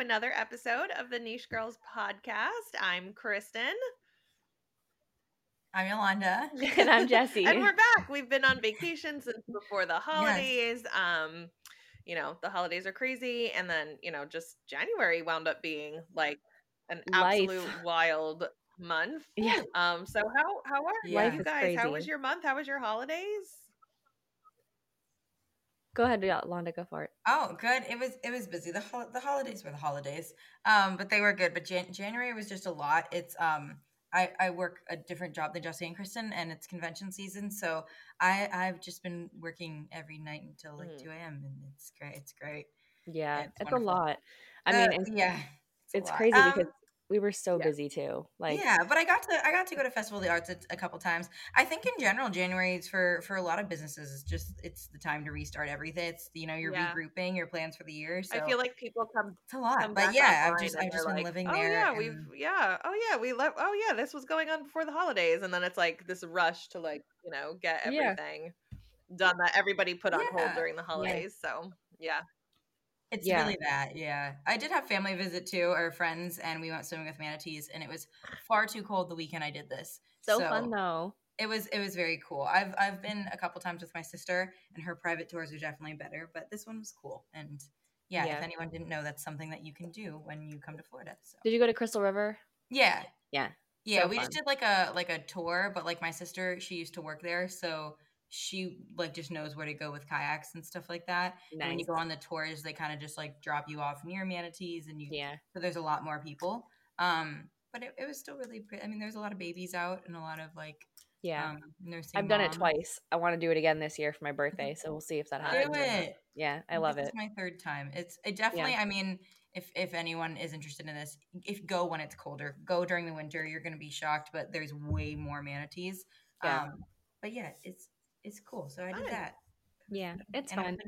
welcome back to another episode of the Niche Girls podcast. I'm Kristen. I'm Yolanda. and I'm Jessie. and we're back. We've been on vacation since before the holidays. Yes. Um, you know, the holidays are crazy, and then you know, just January wound up being like an Life. absolute wild month. Yeah. Um. So how how are yeah. you guys? How was your month? How was your holidays? Go ahead, Londa. Go for it. Oh, good. It was it was busy. The the holidays were the holidays, um, but they were good. But Jan- January was just a lot. It's um, I I work a different job than Jessie and Kristen, and it's convention season, so I I've just been working every night until like mm. two a.m. and it's great. It's great. Yeah, it's, it's a lot. I uh, mean, yeah, it's, it's crazy um, because we were so yeah. busy too like yeah but i got to i got to go to festival of the arts a, a, couple times i think in general january is for for a lot of businesses it's just it's the time to restart everything it's you know you're yeah. regrouping your plans for the year so i feel like people come it's a lot but yeah i've just i've just been like, living oh, there yeah and... we've yeah oh yeah we left oh yeah this was going on before the holidays and then it's like this rush to like you know get everything yeah. done that everybody put on hold during the holidays so yeah it's yeah. really that, yeah. I did have family visit too, or friends, and we went swimming with manatees, and it was far too cold the weekend I did this. So, so fun though. It was it was very cool. I've I've been a couple times with my sister, and her private tours are definitely better, but this one was cool. And yeah, yeah. if anyone didn't know, that's something that you can do when you come to Florida. So. Did you go to Crystal River? Yeah, yeah, yeah. So we fun. just did like a like a tour, but like my sister, she used to work there, so she like just knows where to go with kayaks and stuff like that. Nice. And when you go on the tours, they kind of just like drop you off near manatees, and you yeah. So there's a lot more people. Um, but it, it was still really pretty. I mean, there's a lot of babies out and a lot of like yeah um, nursing. I've done it twice. I want to do it again this year for my birthday, so we'll see if that happens. Do it. Yeah, I love this it. my third time. It's it definitely. Yeah. I mean, if if anyone is interested in this, if go when it's colder, go during the winter. You're going to be shocked, but there's way more manatees. Yeah. Um, but yeah, it's it's cool. So I did that. Yeah, it's and fun.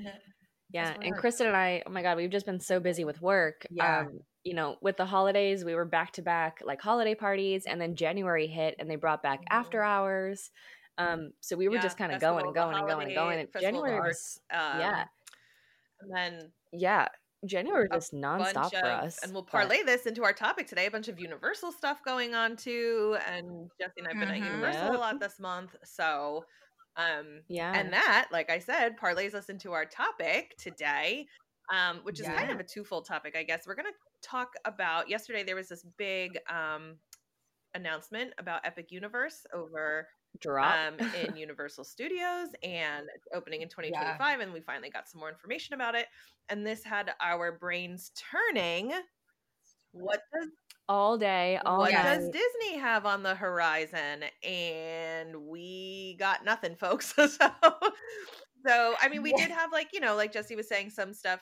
Yeah, and Kristen and I, oh my god, we've just been so busy with work. Yeah. Um, you know, with the holidays, we were back to back like holiday parties, and then January hit, and they brought back mm-hmm. after hours. Um, so we were yeah, just kind of going and going and going and going. And January was, um, yeah, and then yeah, January was just nonstop of, for us. And we'll parlay but... this into our topic today. A bunch of Universal stuff going on too. And Jessie and I've been mm-hmm. at Universal yep. a lot this month. So um, yeah. And that, like I said, parlays us into our topic today, um, which is yeah. kind of a twofold topic, I guess. We're going to talk about yesterday, there was this big um, announcement about Epic Universe over drop um, in Universal Studios and opening in 2025. Yeah. And we finally got some more information about it. And this had our brains turning. What does all day, all what night. does Disney have on the horizon? And we got nothing, folks. so, so I mean, we yeah. did have like you know, like Jessie was saying, some stuff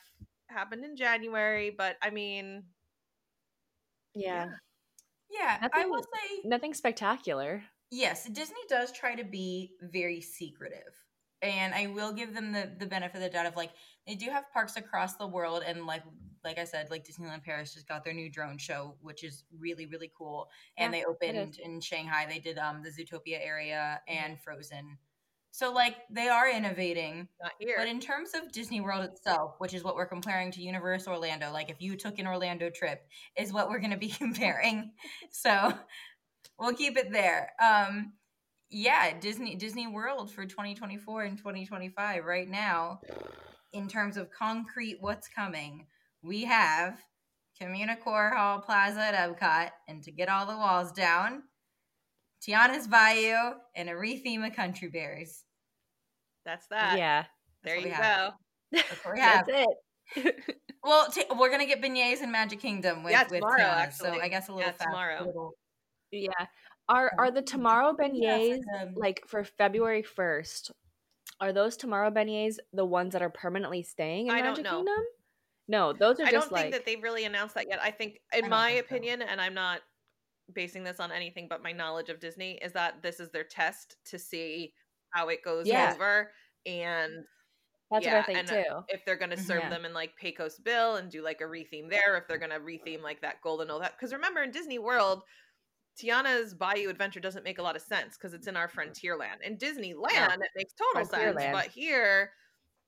happened in January, but I mean, yeah, yeah. Nothing, I will say nothing spectacular. Yes, Disney does try to be very secretive and I will give them the the benefit of the doubt of like they do have parks across the world and like like I said like Disneyland Paris just got their new drone show which is really really cool and yeah, they opened in Shanghai. They did um the Zootopia area mm-hmm. and Frozen. So like they are innovating but in terms of Disney World itself which is what we're comparing to Universal Orlando like if you took an Orlando trip is what we're going to be comparing. So we'll keep it there. Um yeah, Disney Disney World for 2024 and 2025 right now in terms of concrete what's coming. We have Communicore Hall Plaza at Epcot and to get all the walls down, Tiana's Bayou and a retheme of Country Bears. That's that. Yeah. There you go. That's, That's it. well, t- we're gonna get beignets in Magic Kingdom with, yeah, with tomorrow, Tiana, actually. so I guess a little yeah, tomorrow. Little... Yeah, are are the tomorrow beignets yeah, like for February first? Are those tomorrow beignets the ones that are permanently staying in I Magic Kingdom? No, those are. I don't like... think that they've really announced that yet. I think, in I my opinion, so. and I'm not basing this on anything but my knowledge of Disney, is that this is their test to see how it goes yeah. over, and that's yeah, what I think and uh, too. If they're going to serve yeah. them in like Pecos Bill and do like a retheme there, if they're going to retheme like that golden all that, because remember in Disney World, Tiana's Bayou Adventure doesn't make a lot of sense because it's in our Frontierland. In Disneyland, yeah. it makes total sense, but here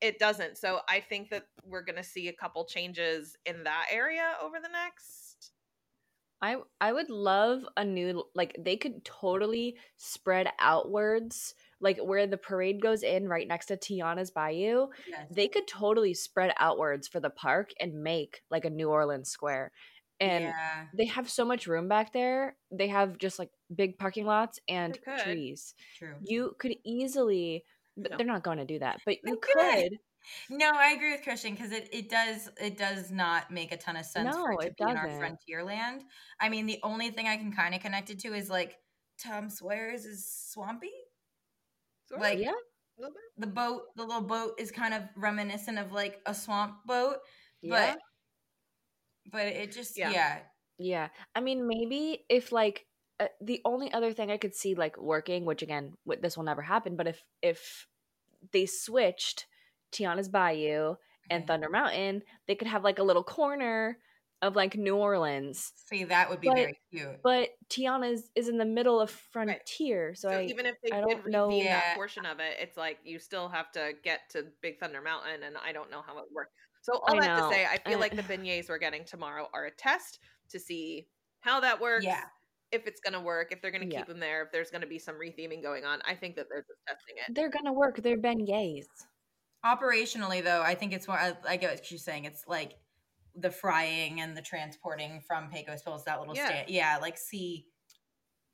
it doesn't. So I think that we're going to see a couple changes in that area over the next. I I would love a new like they could totally spread outwards like where the parade goes in right next to Tiana's Bayou. Yes. They could totally spread outwards for the park and make like a New Orleans square. And yeah. they have so much room back there. They have just like big parking lots and trees. True. You could easily no. they're not going to do that. But you could. No, I agree with Kristen because it, it does it does not make a ton of sense no, for it to it be doesn't. in our frontier land. I mean, the only thing I can kind of connect it to is like Tom Sawyer's is swampy. Sort like yeah. The boat, the little boat is kind of reminiscent of like a swamp boat, yeah. but but it just yeah. yeah. Yeah. I mean, maybe if like uh, the only other thing I could see like working, which again, this will never happen, but if if they switched Tiana's Bayou and Thunder Mountain, they could have like a little corner of like New Orleans. See, that would be but, very cute. But Tiana's is in the middle of frontier, right. so, so I, even if they I did know that portion of it, it's like you still have to get to Big Thunder Mountain, and I don't know how it works. So all I that to say, I feel like the beignets we're getting tomorrow are a test to see how that works. Yeah if it's going to work, if they're going to yeah. keep them there, if there's going to be some retheming going on. I think that they're just testing it. They're going to work. They're beignets. Operationally, though, I think it's more. I, I get what she's saying. It's like the frying and the transporting from Pecos Bills that little yeah. stand. Yeah, like see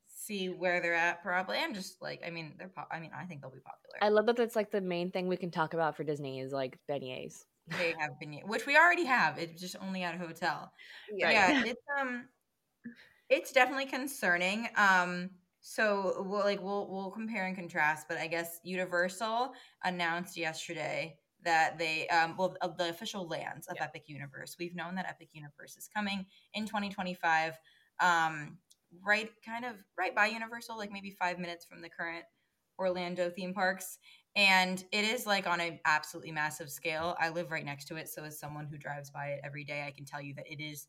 see where they're at probably. I'm just like, I mean, they're. Po- I mean, I think they'll be popular. I love that. That's like the main thing we can talk about for Disney is like beignets. They have beignets, which we already have. It's just only at a hotel. Yeah, yeah. It's um it's definitely concerning. Um, so we'll like we'll we'll compare and contrast, but I guess Universal announced yesterday that they um well uh, the official lands of yeah. Epic Universe. We've known that Epic Universe is coming in 2025. Um, right, kind of right by Universal, like maybe five minutes from the current Orlando theme parks. And it is like on an absolutely massive scale. I live right next to it, so as someone who drives by it every day, I can tell you that it is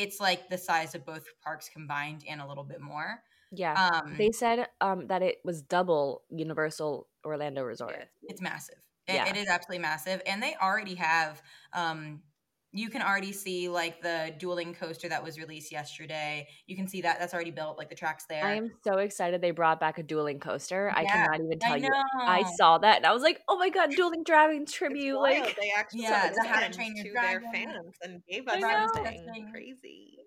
it's like the size of both parks combined and a little bit more. Yeah. Um, they said um, that it was double Universal Orlando Resort. It's massive. It, yeah. it is absolutely massive. And they already have um, you can already see like the dueling coaster that was released yesterday. You can see that that's already built, like the tracks there. I am so excited they brought back a dueling coaster. Yeah, I cannot even tell I you. I saw that and I was like, oh my god, dueling dragons tribute! Like they actually yeah, the How to Train Your Dragon. their fans and gave us something crazy.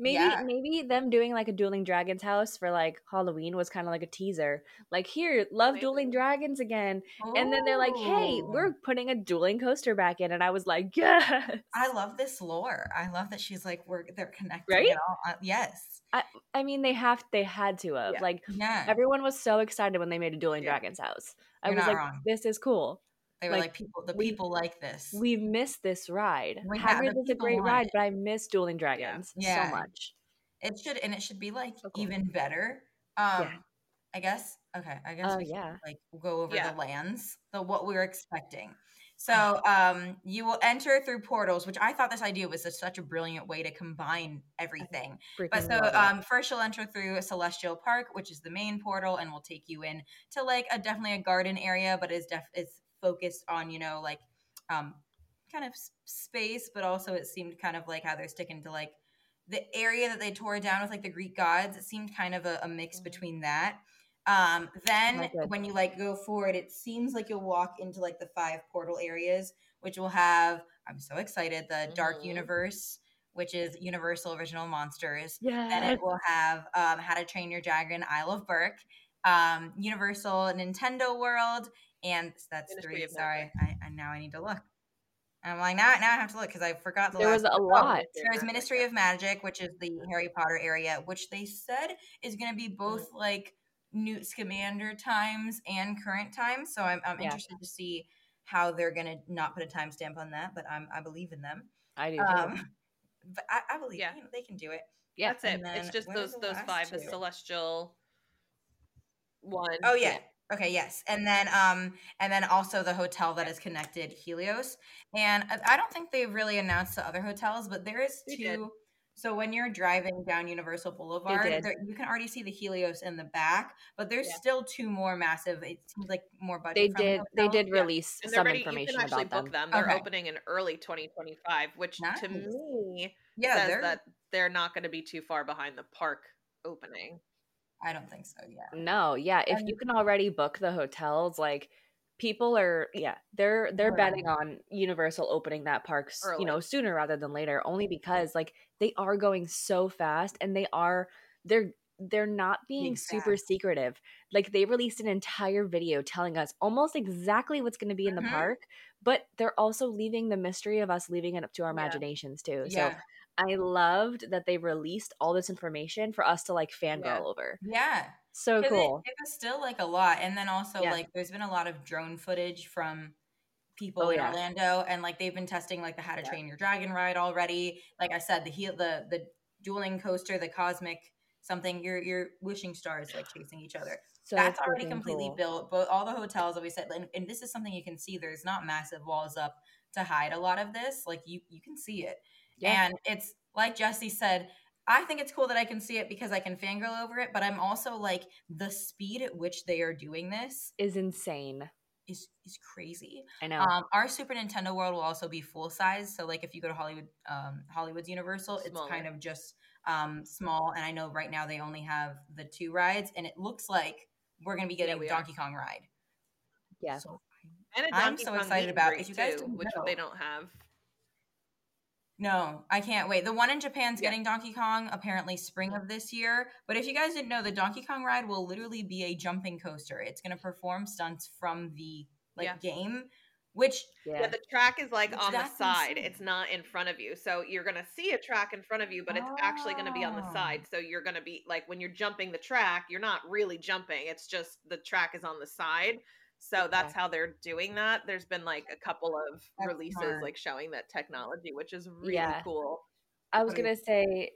Maybe yeah. maybe them doing like a dueling dragons house for like Halloween was kind of like a teaser. Like here, love maybe. dueling dragons again. Ooh. And then they're like, "Hey, we're putting a dueling coaster back in." And I was like, "Yes." I love this lore. I love that she's like we're they're connected right? Uh, yes. I, I mean they have they had to have. Yeah. Like yeah. everyone was so excited when they made a dueling yeah. dragons house. I You're was like, wrong. "This is cool." They were like, like people, the we, people like this. We miss this ride. Hagrid is a great ride, it. but I miss Dueling Dragons yeah. so much. It should, and it should be like so cool. even better. Um, yeah. I guess. Okay, I guess. Oh we yeah. Can, like we'll go over yeah. the lands, the what we are expecting. So um, you will enter through portals, which I thought this idea was a, such a brilliant way to combine everything. But so um, first you'll enter through Celestial Park, which is the main portal, and will take you in to like a definitely a garden area, but is def is focused on you know like um, kind of space, but also it seemed kind of like how they're sticking to like the area that they tore down with like the Greek gods, it seemed kind of a, a mix mm-hmm. between that. Um, then oh when you like go forward, it seems like you'll walk into like the five portal areas, which will have I'm so excited the mm-hmm. Dark Universe, which is Universal Original Monsters. Yeah. Then it will have um, How to Train Your Dragon, Isle of Berk, um, Universal Nintendo World, and that's Ministry three. Sorry, I, I now I need to look. I'm like, now, now I have to look because I forgot the there was a lot. There's Ministry of Magic, which is the Harry Potter area, which they said is going to be both mm-hmm. like Newt Scamander times and current times. So I'm, I'm yeah. interested to see how they're going to not put a timestamp on that, but I'm, I believe in them. I do. Um, but I, I believe yeah. You know, they can do it. Yeah, that's it. It's just those those five: two? the celestial one. Oh yeah, Okay, yes. And then um and then also the hotel that is connected Helios. And I don't think they've really announced the other hotels, but there is two So when you're driving down Universal Boulevard, there, you can already see the Helios in the back, but there's yeah. still two more massive. It seems like more budget. They did. They did release yeah. some ready, information you can actually book them. them. They're okay. opening in early 2025, which nice. to me yeah, says they're... that they're not going to be too far behind the park opening. I don't think so. Yeah. No. Yeah. If you can already book the hotels, like people are yeah they're they're betting on universal opening that park Early. you know sooner rather than later only because like they are going so fast and they are they're they're not being super secretive like they released an entire video telling us almost exactly what's going to be in the mm-hmm. park but they're also leaving the mystery of us leaving it up to our yeah. imaginations too yeah. so I loved that they released all this information for us to like fangirl yeah. over. Yeah. So cool. It, it, was still like a lot. And then also yeah. like there's been a lot of drone footage from people oh, in yeah. Orlando and like they've been testing like the How to Train Your Dragon ride already. Like I said, the heel the the dueling coaster, the cosmic something, your your wishing stars like chasing each other. So That's already completely cool. built. But all the hotels that we said, and, and this is something you can see. There's not massive walls up to hide a lot of this. Like you you can see it. Yeah. And it's like Jessie said, I think it's cool that I can see it because I can fangirl over it, but I'm also like the speed at which they are doing this is insane. Is is crazy. I know. Um, our Super Nintendo World will also be full size. So like if you go to Hollywood, um, Hollywood's Universal, Smaller. it's kind of just um, small. And I know right now they only have the two rides, and it looks like we're gonna be getting yeah, Donkey are. Kong ride. Yeah. So, I'm so Kong excited about. If you guys too, which know, they don't have. No, I can't wait. The one in Japan's yeah. getting Donkey Kong apparently spring of this year. But if you guys didn't know, the Donkey Kong ride will literally be a jumping coaster. It's going to perform stunts from the like yeah. game, which yeah. yeah. the track is like on the side. Insane. It's not in front of you. So you're going to see a track in front of you, but it's oh. actually going to be on the oh. side. So you're going to be like when you're jumping the track, you're not really jumping. It's just the track is on the side. So that's how they're doing that. There's been like a couple of that's releases smart. like showing that technology, which is really yeah. cool. I was gonna say,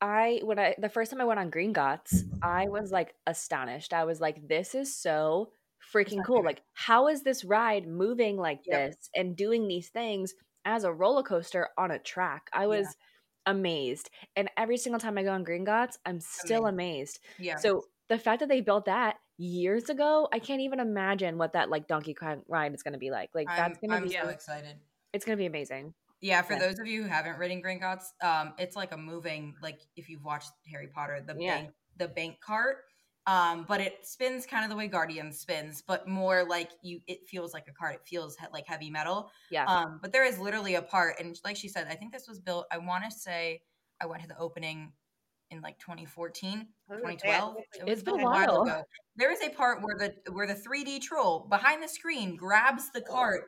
I when I the first time I went on Gringotts, I was like astonished. I was like, this is so freaking cool. Like, how is this ride moving like yep. this and doing these things as a roller coaster on a track? I was yeah. amazed. And every single time I go on Gringotts, I'm still amazed. Yeah. So the fact that they built that years ago, I can't even imagine what that like Donkey Kong ride is going to be like. Like that's going to be so excited. It's going to be amazing. Yeah, for yeah. those of you who haven't ridden Gringotts, um, it's like a moving like if you've watched Harry Potter, the yeah. bank the bank cart. Um, but it spins kind of the way Guardian spins, but more like you. It feels like a cart. It feels he- like heavy metal. Yeah. Um, but there is literally a part, and like she said, I think this was built. I want to say I went to the opening in like 2014, 2012. It it's been a while ago. There is a part where the where the 3D troll behind the screen grabs the cart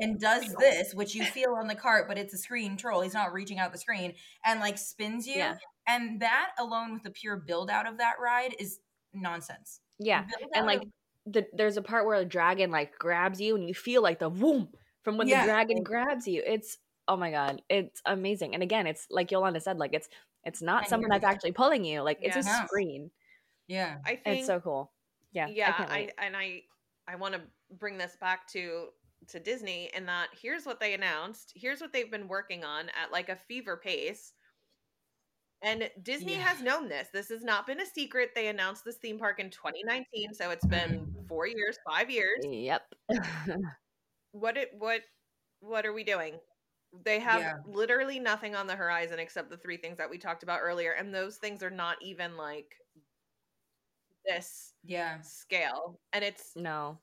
and does this, which you feel on the cart, but it's a screen troll. He's not reaching out the screen and like spins you. Yeah. And that alone with the pure build out of that ride is nonsense. Yeah. And like the, there's a part where a dragon like grabs you and you feel like the boom from when yeah. the dragon grabs you. It's oh my god, it's amazing. And again, it's like Yolanda said, like it's it's not someone that's actually pulling you. Like it's yeah. a screen. Yeah. I think it's so cool. Yeah. Yeah. I, I and I I want to bring this back to to Disney and that here's what they announced. Here's what they've been working on at like a fever pace. And Disney yeah. has known this. This has not been a secret. They announced this theme park in 2019, so it's been 4 years, 5 years. Yep. what it what what are we doing? They have yeah. literally nothing on the horizon except the three things that we talked about earlier, and those things are not even like this yeah scale. And it's no.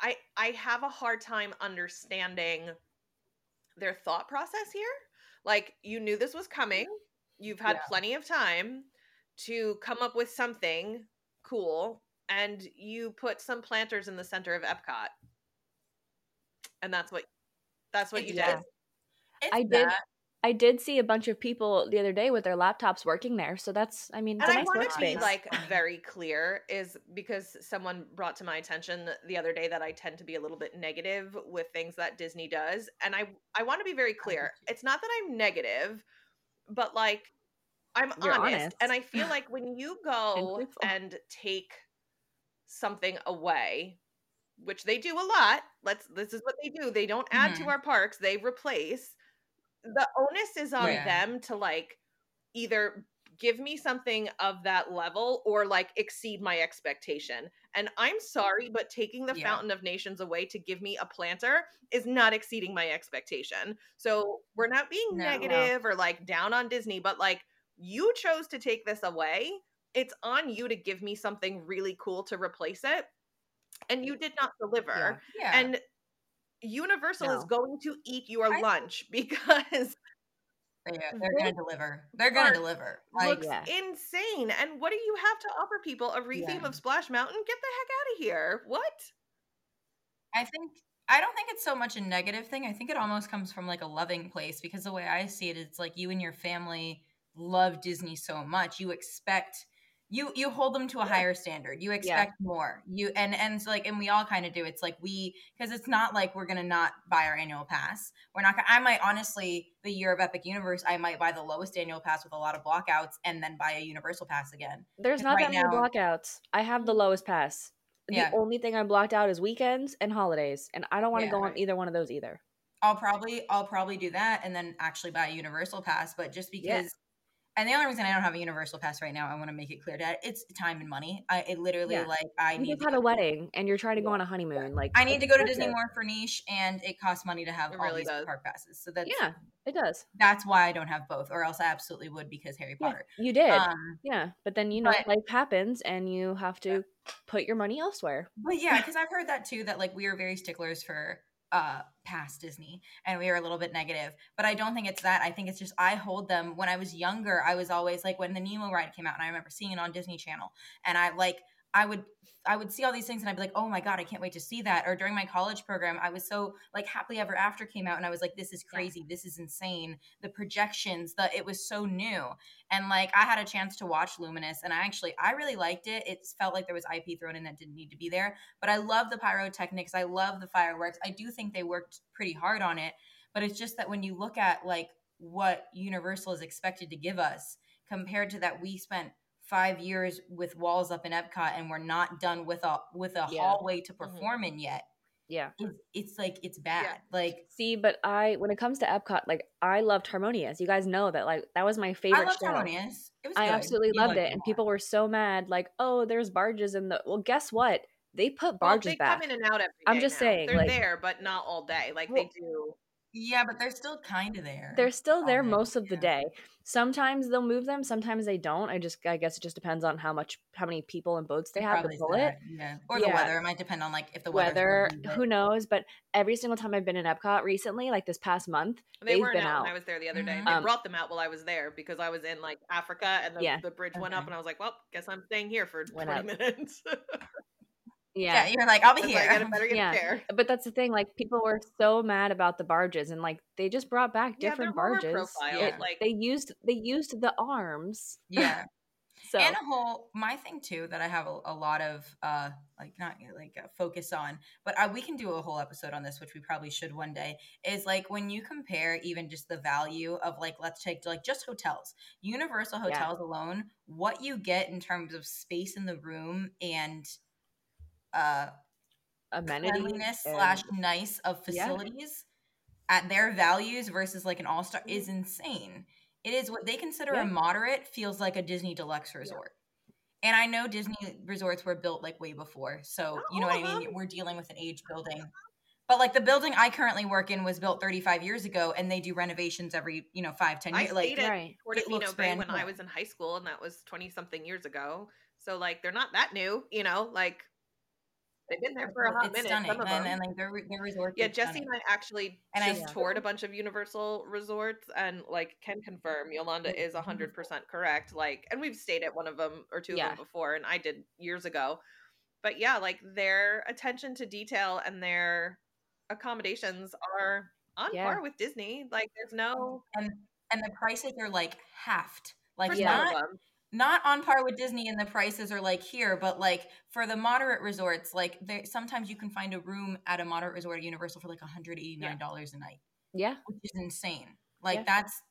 I I have a hard time understanding their thought process here. Like you knew this was coming. You've had yeah. plenty of time to come up with something cool and you put some planters in the center of Epcot. And that's what that's what you yeah. did. It's I did. I did see a bunch of people the other day with their laptops working there, so that's. I mean, and I nice want to be like very clear is because someone brought to my attention the other day that I tend to be a little bit negative with things that Disney does, and I I want to be very clear. It's not that I'm negative, but like I'm honest, honest, and I feel like when you go and take something away which they do a lot. Let's this is what they do. They don't add mm-hmm. to our parks, they replace. the onus is on yeah. them to like either give me something of that level or like exceed my expectation. And I'm sorry, but taking the yeah. Fountain of Nations away to give me a planter is not exceeding my expectation. So we're not being no, negative no. or like down on Disney, but like you chose to take this away. It's on you to give me something really cool to replace it. And you did not deliver. Yeah. yeah. And Universal no. is going to eat your I, lunch because yeah, uh, they're gonna deliver. They're gonna deliver. Like, looks yeah. insane. And what do you have to offer people? A retheme yeah. of Splash Mountain? Get the heck out of here! What? I think I don't think it's so much a negative thing. I think it almost comes from like a loving place because the way I see it, it's like you and your family love Disney so much. You expect you you hold them to a higher standard you expect yeah. more you and and so like and we all kind of do it's like we because it's not like we're gonna not buy our annual pass we're not gonna i might honestly the year of epic universe i might buy the lowest annual pass with a lot of blockouts and then buy a universal pass again there's not right that many blockouts i have the mm-hmm. lowest pass the yeah. only thing i'm blocked out is weekends and holidays and i don't want to yeah, go right. on either one of those either I'll probably I'll probably do that and then actually buy a universal pass, but just because and the only reason I don't have a universal pass right now, I want to make it clear that it's time and money. I it literally yeah. like I you need had a wedding and you're trying to go on a honeymoon. Like I need to go to Disney more for niche, and it costs money to have it all really these does. park passes. So that's yeah, it does. That's why I don't have both, or else I absolutely would because Harry Potter. Yeah, you did, um, yeah. But then you know but, life happens, and you have to yeah. put your money elsewhere. But yeah, because I've heard that too. That like we are very sticklers for uh past Disney and we are a little bit negative. But I don't think it's that. I think it's just I hold them when I was younger, I was always like when the Nemo ride came out and I remember seeing it on Disney Channel and I like I would I would see all these things and I'd be like, oh my God, I can't wait to see that. Or during my college program, I was so like happily ever after came out and I was like, this is crazy. Yeah. This is insane. The projections, the it was so new. And like I had a chance to watch Luminous and I actually I really liked it. It felt like there was IP thrown in that didn't need to be there. But I love the pyrotechnics. I love the fireworks. I do think they worked pretty hard on it. But it's just that when you look at like what Universal is expected to give us compared to that we spent five years with walls up in Epcot and we're not done with a with a yeah. hallway to mm-hmm. perform mm-hmm. in yet. Yeah. It's, it's like it's bad. Yeah. Like see, but I when it comes to Epcot, like I loved Harmonious. You guys know that like that was my favorite. I loved show. Harmonious. It was I good. absolutely you loved it, and people were so mad. Like, oh, there's barges in the. Well, guess what? They put barges well, they back. come in and out every I'm just now. saying they're like, there, but not all day. Like well, they do. Yeah, but they're still kind of there. They're still there most of the day. Sometimes they'll move them, sometimes they don't. I just I guess it just depends on how much how many people and boats they have to pull it. Yeah. Or the weather. It might depend on like if the weather who knows, but every single time I've been in Epcot recently, like this past month, they have been out. I was there the other day. Mm-hmm. They um, brought them out while I was there because I was in like Africa and the, yeah. the bridge okay. went up and I was like, Well, guess I'm staying here for went 20 up. minutes. Yeah. yeah, you're like, I'll be here. Like, yeah, but that's the thing. Like, people were so mad about the barges, and like they just brought back different yeah, barges. Yeah. Like they used they used the arms. Yeah. so and a whole my thing too that I have a, a lot of uh like not like focus on, but uh, we can do a whole episode on this, which we probably should one day. Is like when you compare even just the value of like let's take like just hotels, Universal hotels yeah. alone, what you get in terms of space in the room and uh amenities slash nice of facilities yeah. at their values versus like an all star is mm-hmm. insane. It is what they consider yeah. a moderate feels like a Disney deluxe resort. Yeah. And I know Disney resorts were built like way before. So, you know what I mean? We're dealing with an age building. But like the building I currently work in was built 35 years ago and they do renovations every, you know, five, 10 years. I like, right. Portofino Bay when I was in high school and that was 20 something years ago. So like they're not that new, you know, like They've been there for a hot it's minute. Stunning. Some of them. And, and like their, their resorts. Yeah, Jessie and I actually and just I toured a bunch of Universal resorts and like can confirm Yolanda is hundred percent correct. Like, and we've stayed at one of them or two yeah. of them before, and I did years ago. But yeah, like their attention to detail and their accommodations are on yeah. par with Disney. Like, there's no and and the prices are like halved. Like not not on par with Disney and the prices are like here, but like for the moderate resorts, like there sometimes you can find a room at a moderate resort at Universal for like $189 yeah. a night. Yeah. Which is insane. Like yeah. that's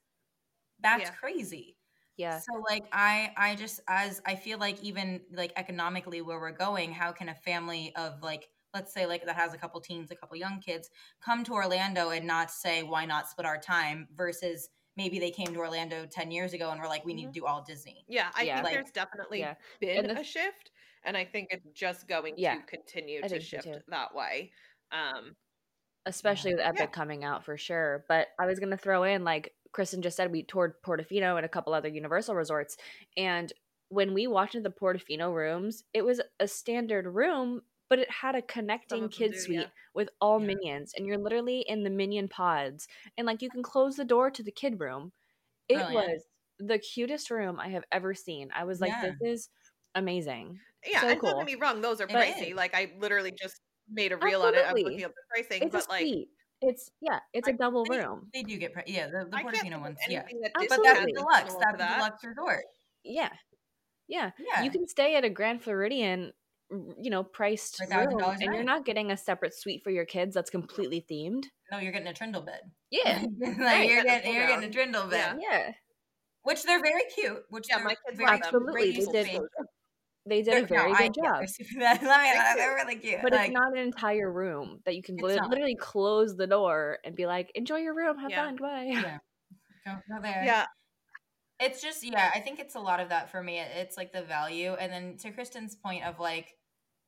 that's yeah. crazy. Yeah. So like I I just as I feel like even like economically where we're going, how can a family of like let's say like that has a couple teens, a couple young kids, come to Orlando and not say why not split our time versus maybe they came to Orlando 10 years ago and were like, we need to mm-hmm. do all Disney. Yeah, I yeah. think like, there's definitely yeah. been the, a shift. And I think it's just going yeah, to continue to shift that way. Um, Especially with Epic coming out for sure. But I was going to throw in, like Kristen just said, we toured Portofino and a couple other Universal resorts. And when we walked into the Portofino rooms, it was a standard room but it had a connecting kid do, suite yeah. with all yeah. minions and you're literally in the minion pods and like you can close the door to the kid room it oh, was the cutest room i have ever seen i was like yeah. this is amazing yeah so and cool. don't get me wrong those are pricey like i literally just made a reel Absolutely. on it i'm looking up the pricing it's but like suite. It's yeah, it's a double they, room. They do get yeah the, the Portofino ones yeah, that but that's deluxe. That's the deluxe resort. Yeah, yeah, yeah. You can stay at a Grand Floridian you know, priced room, and you're not getting a separate suite for your kids that's completely themed. No, you're getting a trundle bed. Yeah, like right. you're getting you're getting a trundle bed. Yeah. yeah. which they're very cute. Which yeah, my kids absolutely they did. They did they're, a very no, good I, job. Yeah, they're really cute, but like, it's not an entire room that you can literally close the door and be like, "Enjoy your room, have yeah. fun, bye." Yeah, go, go there. Yeah, it's just yeah i think it's a lot of that for me it's like the value and then to kristen's point of like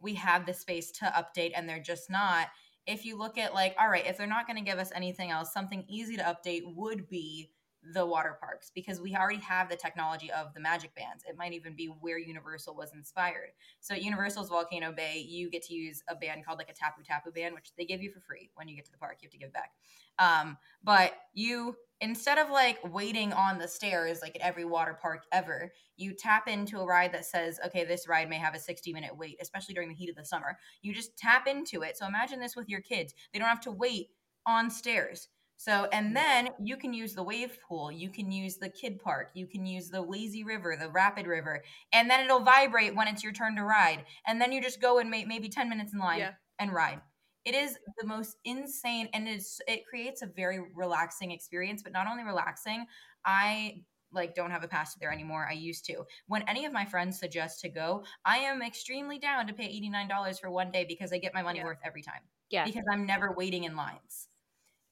we have the space to update and they're just not if you look at like all right if they're not going to give us anything else something easy to update would be the water parks because we already have the technology of the magic bands. It might even be where Universal was inspired. So at Universal's Volcano Bay, you get to use a band called like a Tapu Tapu band, which they give you for free when you get to the park. You have to give back. Um, but you instead of like waiting on the stairs like at every water park ever, you tap into a ride that says, okay, this ride may have a 60 minute wait, especially during the heat of the summer. You just tap into it. So imagine this with your kids. They don't have to wait on stairs so, and mm. then you can use the wave pool, you can use the kid park, you can use the lazy river, the rapid river, and then it'll vibrate when it's your turn to ride. And then you just go and make maybe 10 minutes in line yeah. and ride. It is the most insane and it's it creates a very relaxing experience, but not only relaxing, I like don't have a pass there anymore. I used to. When any of my friends suggest to go, I am extremely down to pay $89 for one day because I get my money yeah. worth every time. Yeah. Because I'm never waiting in lines.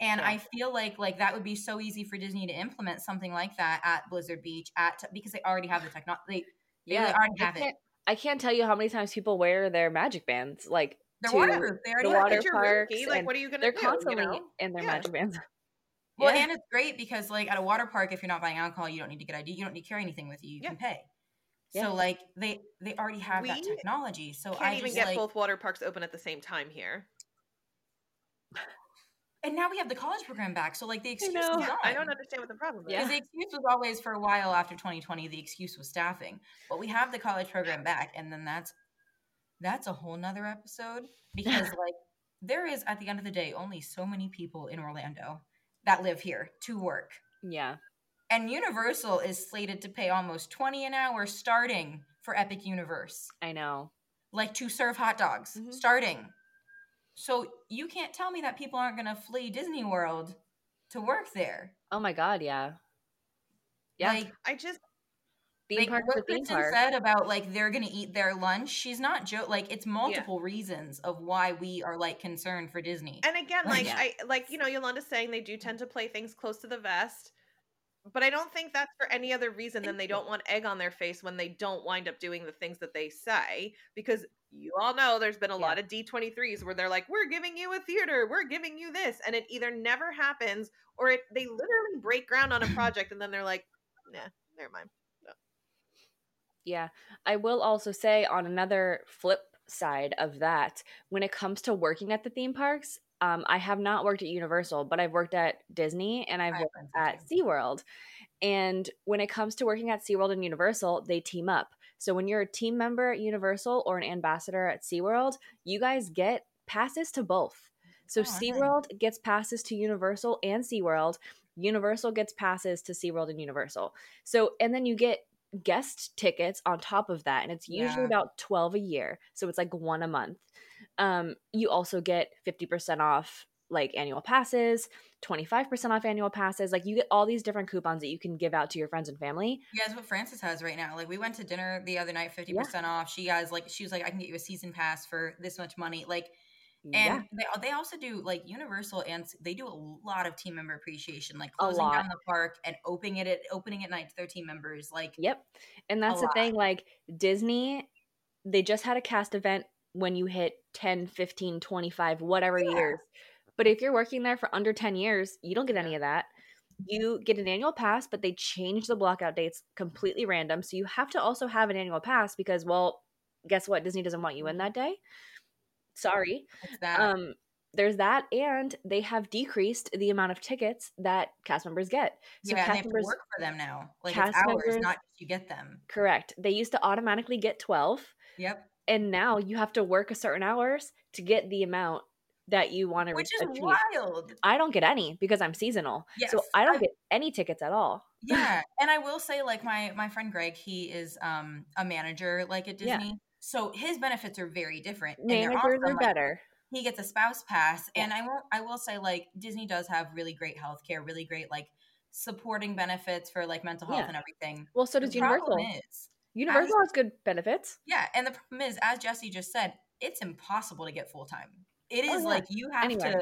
And yeah. I feel like like that would be so easy for Disney to implement something like that at Blizzard Beach at because they already have the technology. They, yeah, they already have it. I can't tell you how many times people wear their magic bands like their water. They already the water parks. Like, what are you gonna? They're do, constantly you know? in their yeah. magic bands. Well, yeah. and it's great because like at a water park, if you're not buying alcohol, you don't need to get ID. You don't need to carry anything with you. You can pay. So like they they already have we that technology. So i can't I even get like, both water parks open at the same time here and now we have the college program back. So like the excuse I, know. I don't understand what the problem is. Because the excuse was always for a while after 2020, the excuse was staffing. But we have the college program back, and then that's that's a whole nother episode because like there is at the end of the day only so many people in Orlando that live here to work. Yeah. And Universal is slated to pay almost 20 an hour starting for Epic Universe. I know. Like to serve hot dogs mm-hmm. starting. So you can't tell me that people aren't going to flee Disney World to work there. Oh my god, yeah. Yeah. Like I just theme like, park what Kristen park. said about like they're gonna eat their lunch. She's not joke. Like it's multiple yeah. reasons of why we are like concerned for Disney. And again, like yeah. I like you know Yolanda's saying they do tend to play things close to the vest, but I don't think that's for any other reason than they don't want egg on their face when they don't wind up doing the things that they say because you all know there's been a yeah. lot of D23s where they're like, we're giving you a theater, we're giving you this. And it either never happens or it they literally break ground on a project and then they're like, nah, never mind. No. Yeah. I will also say on another flip side of that, when it comes to working at the theme parks, um, I have not worked at Universal, but I've worked at Disney and I've worked at SeaWorld. And when it comes to working at SeaWorld and Universal, they team up. So when you're a team member at Universal or an ambassador at SeaWorld, you guys get passes to both. So oh, SeaWorld nice. gets passes to Universal and SeaWorld. Universal gets passes to SeaWorld and Universal. So and then you get guest tickets on top of that and it's usually yeah. about 12 a year. So it's like one a month. Um, you also get 50% off like annual passes, 25% off annual passes. Like you get all these different coupons that you can give out to your friends and family. Yeah, that's what Francis has right now. Like we went to dinner the other night, 50% yeah. off. She has like she was like, I can get you a season pass for this much money. Like and yeah. they, they also do like universal and they do a lot of team member appreciation like closing down the park and opening it at opening at night to their team members like yep and that's the lot. thing like disney they just had a cast event when you hit 10 15 25 whatever yeah. years. But if you're working there for under 10 years you don't get any of that. You get an annual pass but they change the blockout dates completely random. So you have to also have an annual pass because well guess what? Disney doesn't want you in that day. Sorry. Um there's that and they have decreased the amount of tickets that cast members get. So yeah, cast members work for them now. Like cast it's hours members, not you get them. Correct. They used to automatically get 12 yep and now you have to work a certain hours to get the amount that you want to which is achieve. wild i don't get any because i'm seasonal yes, so i don't I, get any tickets at all yeah and i will say like my my friend greg he is um a manager like at disney yeah. so his benefits are very different managers awesome. are like, better he gets a spouse pass yeah. and i won't i will say like disney does have really great health care really great like supporting benefits for like mental health yeah. and everything well so does the universal is, universal as, has good benefits yeah and the problem is as jessie just said it's impossible to get full-time It oh, is oh, oh, yeah. like you have anyway. to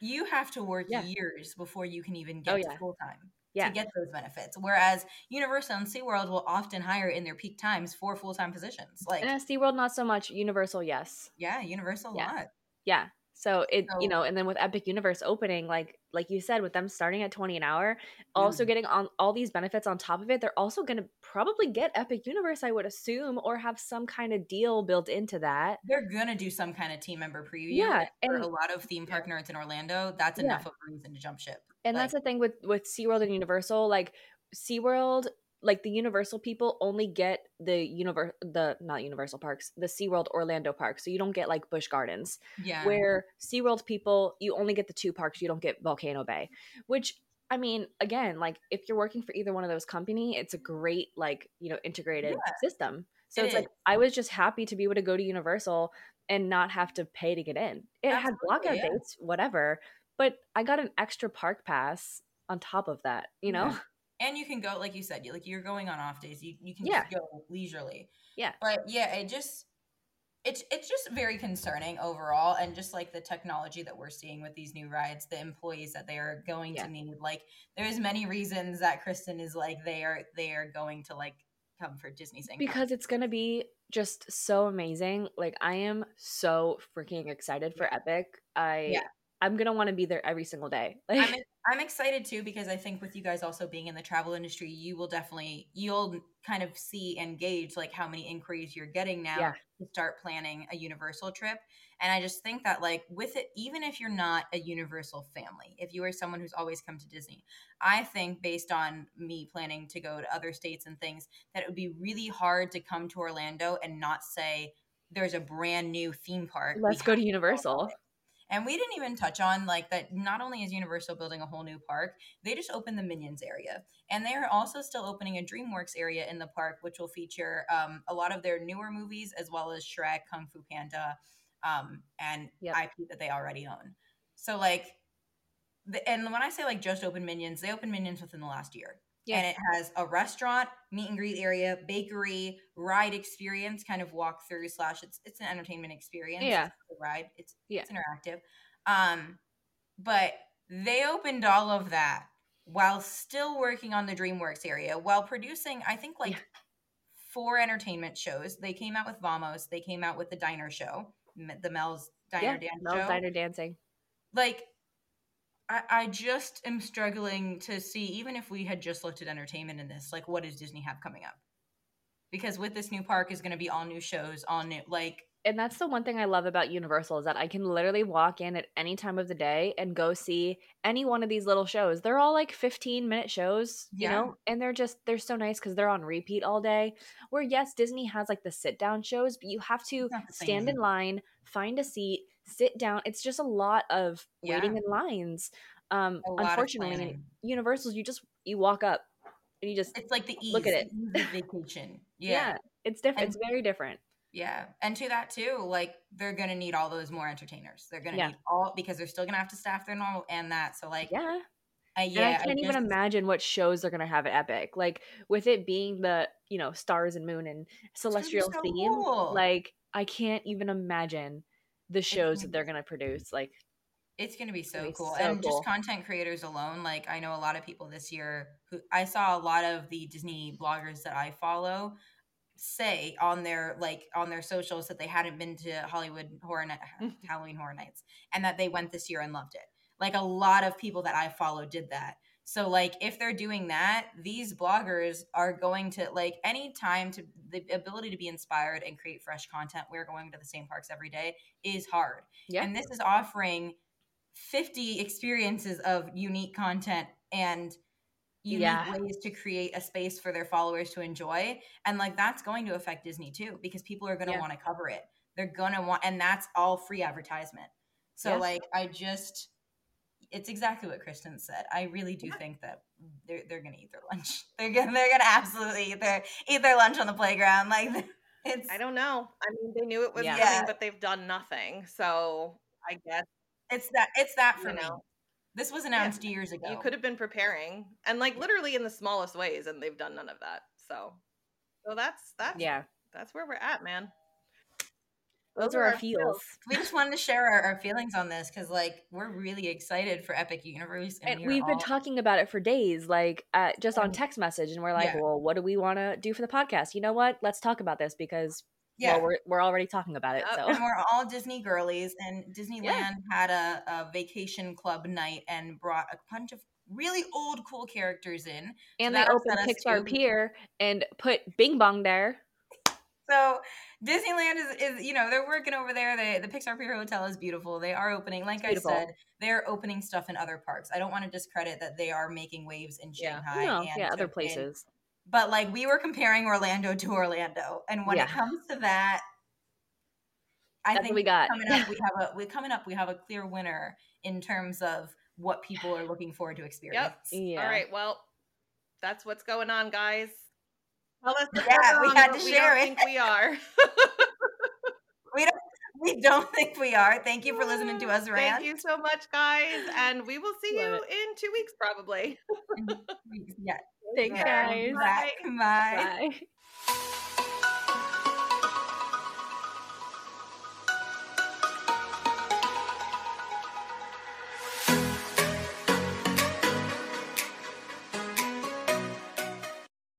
you have to work yeah. years before you can even oh, get oh, yeah. full time yeah. to get those benefits. Whereas Universal and SeaWorld will often hire in their peak times for full time positions. Like and SeaWorld not so much. Universal, yes. Yeah, Universal a lot. Yeah. So it so, you know, and then with Epic Universe opening, like like you said, with them starting at twenty an hour, also mm. getting on all these benefits on top of it, they're also going to probably get Epic Universe, I would assume, or have some kind of deal built into that. They're gonna do some kind of team member preview. Yeah, and a lot of theme park nerds in Orlando, that's enough of a reason to jump ship. And like, that's the thing with with SeaWorld and Universal, like SeaWorld like the Universal people only get the universe the not Universal parks, the SeaWorld Orlando park. So you don't get like Busch Gardens. Yeah. Where SeaWorld people, you only get the two parks, you don't get Volcano Bay. Which I mean, again, like if you're working for either one of those company, it's a great like, you know, integrated yeah. system. So it it's is. like I was just happy to be able to go to Universal and not have to pay to get in. It Absolutely, had blockout yeah. dates, whatever, but I got an extra park pass on top of that, you know? Yeah and you can go like you said you like you're going on off days you, you can yeah. just go leisurely. Yeah. But yeah it just it's it's just very concerning overall and just like the technology that we're seeing with these new rides the employees that they are going yeah. to need like there's many reasons that kristen is like they are they are going to like come for disney thing because it's gonna be just so amazing. Like i am so freaking excited for epic. I yeah. i'm gonna want to be there every single day. Like I'm, I'm excited too because I think with you guys also being in the travel industry, you will definitely you'll kind of see and gauge like how many inquiries you're getting now yeah. to start planning a universal trip. And I just think that like with it, even if you're not a universal family, if you are someone who's always come to Disney, I think based on me planning to go to other states and things, that it would be really hard to come to Orlando and not say there's a brand new theme park. Let's go to Universal. And we didn't even touch on like that not only is Universal building a whole new park, they just opened the Minions area. And they are also still opening a DreamWorks area in the park, which will feature um, a lot of their newer movies as well as Shrek, Kung Fu Panda, um, and yep. IP that they already own. So like the, and when I say like just open Minions, they opened Minions within the last year. Yeah. And it has a restaurant, meet and greet area, bakery, ride experience, kind of walk through slash it's it's an entertainment experience. Yeah. It's ride. It's yeah. it's interactive. Um, but they opened all of that while still working on the DreamWorks area, while producing, I think like yeah. four entertainment shows. They came out with Vamos, they came out with the diner show, the Mel's Diner yeah, Dance Mel's show. Diner Dancing. Like I, I just am struggling to see, even if we had just looked at entertainment in this, like what does Disney have coming up? Because with this new park is going to be all new shows, all new like and that's the one thing I love about Universal is that I can literally walk in at any time of the day and go see any one of these little shows. They're all like 15 minute shows, you yeah. know, and they're just they're so nice because they're on repeat all day. Where yes, Disney has like the sit down shows, but you have to stand in line, find a seat, sit down. It's just a lot of yeah. waiting in lines. Um, unfortunately, Universals, you just you walk up and you just it's like the ease, look at it. vacation. Yeah. yeah. it's different. And, it's very different. Yeah, and to that too, like they're gonna need all those more entertainers. They're gonna yeah. need all because they're still gonna have to staff their normal and that. So like, yeah, uh, yeah, and I can't I just, even imagine what shows they're gonna have at Epic. Like with it being the you know stars and moon and celestial so theme. Cool. Like I can't even imagine the shows that they're going to produce. Like, it's going to be so be cool. So and cool. just content creators alone, like I know a lot of people this year who I saw a lot of the Disney bloggers that I follow say on their like on their socials that they hadn't been to Hollywood Horror Night, Halloween Horror Nights and that they went this year and loved it. Like a lot of people that I follow did that. So like if they're doing that, these bloggers are going to like any time to the ability to be inspired and create fresh content. We're going to the same parks every day is hard. Yeah. And this is offering 50 experiences of unique content and unique yeah. ways to create a space for their followers to enjoy. And like that's going to affect Disney too, because people are going to yeah. want to cover it. They're going to want, and that's all free advertisement. So yeah. like, I just, it's exactly what Kristen said. I really do think that they're they're gonna eat their lunch. They're gonna they're gonna absolutely eat their eat their lunch on the playground. Like it's. I don't know. I mean, they knew it was yeah. coming, but they've done nothing. So I guess it's that it's that for you me. This was announced yeah. years ago. You could have been preparing, and like literally in the smallest ways, and they've done none of that. So, so that's that's yeah, that's where we're at, man. Those, are our feels. We just wanted to share our, our feelings on this because, like, we're really excited for Epic Universe, and, and we've all... been talking about it for days, like, uh, just on text message, and we're like, yeah. "Well, what do we want to do for the podcast? You know what? Let's talk about this because yeah. Well, we're, we're already talking about it. So and we're all Disney girlies, and Disneyland yeah. had a, a, vacation club night and brought a bunch of really old cool characters in. And so they opened Pixar Pier and put Bing Bong there. So Disneyland is, is you know they're working over there. They, the Pixar Pier Hotel is beautiful. They are opening, like I said, they're opening stuff in other parks. I don't want to discredit that they are making waves in Shanghai. Yeah, no, yeah, other places but like we were comparing Orlando to Orlando, and when yeah. it comes to that, I That's think we got coming up. We have a we coming up. We have a clear winner in terms of what people are looking forward to experience. Yep. Yeah. All right. Well, that's what's going on, guys. Tell us yeah, we had to share it. we are. we don't. We don't think we are. Thank you for listening to us rant. Thank you so much, guys, and we will see Love you it. in two weeks, probably. yeah. Thanks, guys. Bye. Bye. Bye.